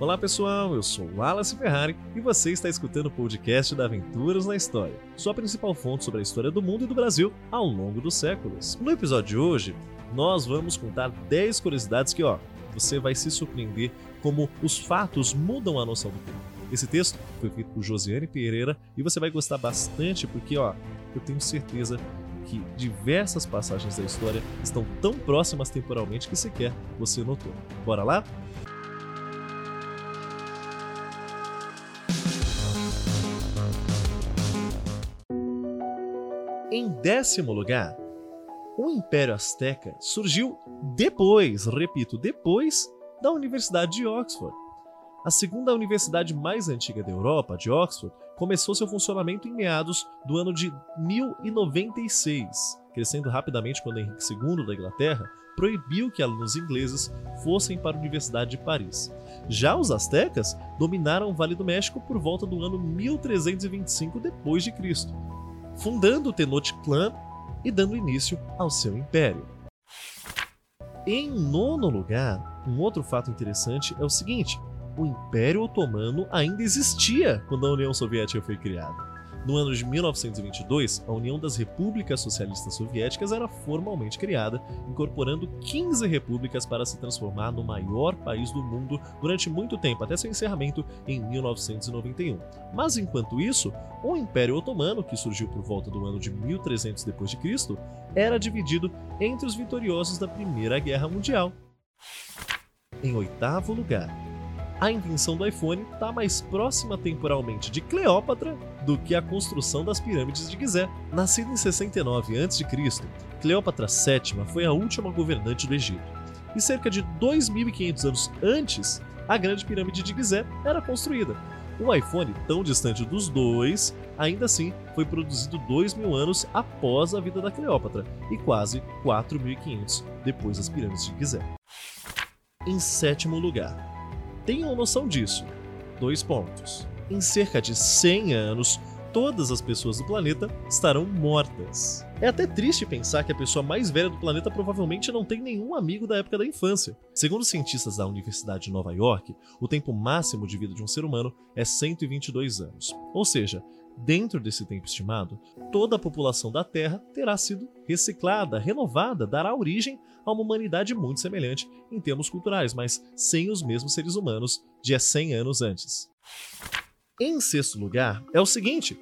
Olá pessoal, eu sou Wallace Ferrari e você está escutando o podcast da Aventuras na História, sua principal fonte sobre a história do mundo e do Brasil ao longo dos séculos. No episódio de hoje, nós vamos contar 10 curiosidades que, ó, você vai se surpreender como os fatos mudam a noção do tempo. Esse texto foi feito por Josiane Pereira e você vai gostar bastante porque, ó, eu tenho certeza que diversas passagens da história estão tão próximas temporalmente que sequer você notou. Bora lá? Em décimo lugar, o Império Azteca surgiu depois, repito, depois da Universidade de Oxford. A segunda universidade mais antiga da Europa, de Oxford, começou seu funcionamento em meados do ano de 1096, crescendo rapidamente quando Henrique II da Inglaterra proibiu que alunos ingleses fossem para a Universidade de Paris. Já os astecas dominaram o Vale do México por volta do ano 1325 depois de Cristo fundando o Tenochtitlan e dando início ao seu império. Em nono lugar, um outro fato interessante é o seguinte: o Império Otomano ainda existia quando a União Soviética foi criada. No ano de 1922, a União das Repúblicas Socialistas Soviéticas era formalmente criada, incorporando 15 repúblicas para se transformar no maior país do mundo durante muito tempo, até seu encerramento em 1991. Mas enquanto isso, o Império Otomano, que surgiu por volta do ano de 1300 d.C., era dividido entre os vitoriosos da Primeira Guerra Mundial. Em oitavo lugar, a invenção do iPhone está mais próxima temporalmente de Cleópatra do que a construção das pirâmides de Gizé. Nascida em 69 a.C., Cleópatra VII foi a última governante do Egito. E cerca de 2.500 anos antes, a Grande Pirâmide de Gizé era construída. O iPhone, tão distante dos dois, ainda assim foi produzido 2 mil anos após a vida da Cleópatra e quase 4.500 depois das pirâmides de Gizé. Em sétimo lugar, Tenham noção disso. Dois pontos. Em cerca de 100 anos, todas as pessoas do planeta estarão mortas. É até triste pensar que a pessoa mais velha do planeta provavelmente não tem nenhum amigo da época da infância. Segundo cientistas da Universidade de Nova York, o tempo máximo de vida de um ser humano é 122 anos. Ou seja, Dentro desse tempo estimado, toda a população da Terra terá sido reciclada, renovada, dará origem a uma humanidade muito semelhante em termos culturais, mas sem os mesmos seres humanos de há 100 anos antes. Em sexto lugar é o seguinte: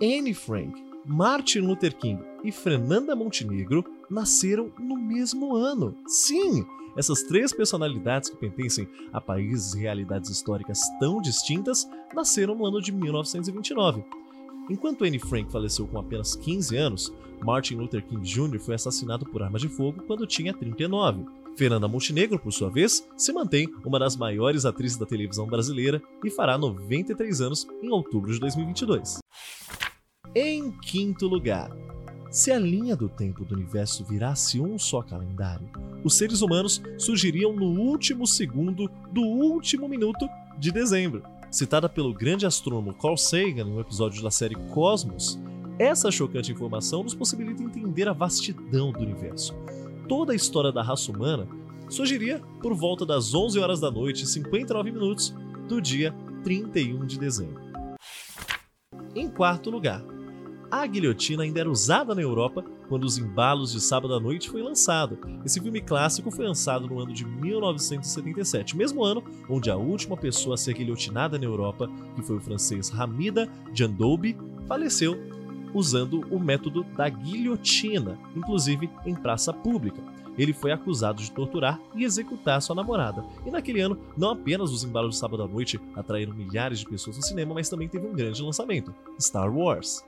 Anne Frank, Martin Luther King e Fernanda Montenegro nasceram no mesmo ano. Sim, essas três personalidades que pertencem a países e realidades históricas tão distintas nasceram no ano de 1929. Enquanto Anne Frank faleceu com apenas 15 anos, Martin Luther King Jr. foi assassinado por arma de fogo quando tinha 39. Fernanda Montenegro, por sua vez, se mantém uma das maiores atrizes da televisão brasileira e fará 93 anos em outubro de 2022. Em quinto lugar, se a linha do tempo do universo virasse um só calendário, os seres humanos surgiriam no último segundo do último minuto de dezembro. Citada pelo grande astrônomo Carl Sagan no episódio da série Cosmos, essa chocante informação nos possibilita entender a vastidão do universo. Toda a história da raça humana surgiria por volta das 11 horas da noite e 59 minutos do dia 31 de dezembro. Em quarto lugar, a guilhotina ainda era usada na Europa quando Os Embalos de Sábado à Noite foi lançado. Esse filme clássico foi lançado no ano de 1977, mesmo ano onde a última pessoa a ser guilhotinada na Europa, que foi o francês Hamida Jandoubi, faleceu usando o método da guilhotina, inclusive em praça pública. Ele foi acusado de torturar e executar sua namorada. E naquele ano, não apenas os embalos de sábado à noite atraíram milhares de pessoas no cinema, mas também teve um grande lançamento: Star Wars.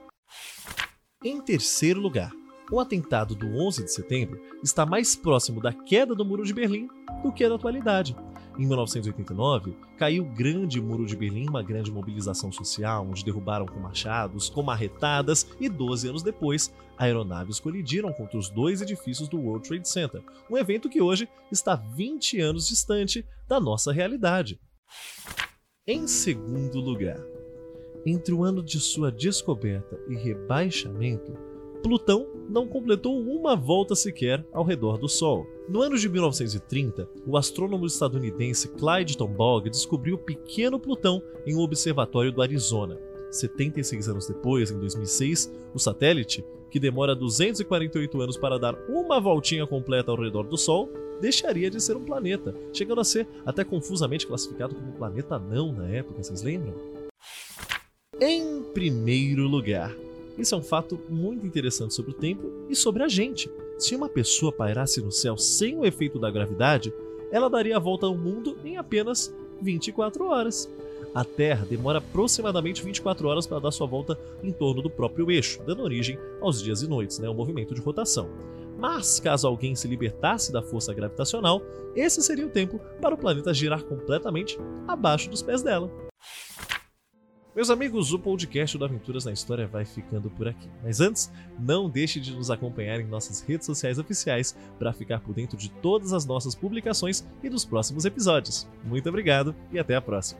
Em terceiro lugar, o atentado do 11 de setembro está mais próximo da queda do Muro de Berlim do que da atualidade. Em 1989, caiu o grande Muro de Berlim, uma grande mobilização social, onde derrubaram com machados, com marretadas, e 12 anos depois, aeronaves colidiram contra os dois edifícios do World Trade Center, um evento que hoje está 20 anos distante da nossa realidade. Em segundo lugar, entre o ano de sua descoberta e rebaixamento, Plutão não completou uma volta sequer ao redor do Sol. No ano de 1930, o astrônomo estadunidense Clyde Tombaugh descobriu o pequeno Plutão em um observatório do Arizona. 76 anos depois, em 2006, o satélite, que demora 248 anos para dar uma voltinha completa ao redor do Sol, deixaria de ser um planeta, chegando a ser até confusamente classificado como planeta não na época, vocês lembram? Em primeiro lugar, isso é um fato muito interessante sobre o tempo e sobre a gente. Se uma pessoa pairasse no céu sem o efeito da gravidade, ela daria a volta ao mundo em apenas 24 horas. A Terra demora aproximadamente 24 horas para dar sua volta em torno do próprio eixo, dando origem aos dias e noites, né, o movimento de rotação. Mas caso alguém se libertasse da força gravitacional, esse seria o tempo para o planeta girar completamente abaixo dos pés dela. Meus amigos, o podcast do Aventuras na História vai ficando por aqui. Mas antes, não deixe de nos acompanhar em nossas redes sociais oficiais para ficar por dentro de todas as nossas publicações e dos próximos episódios. Muito obrigado e até a próxima.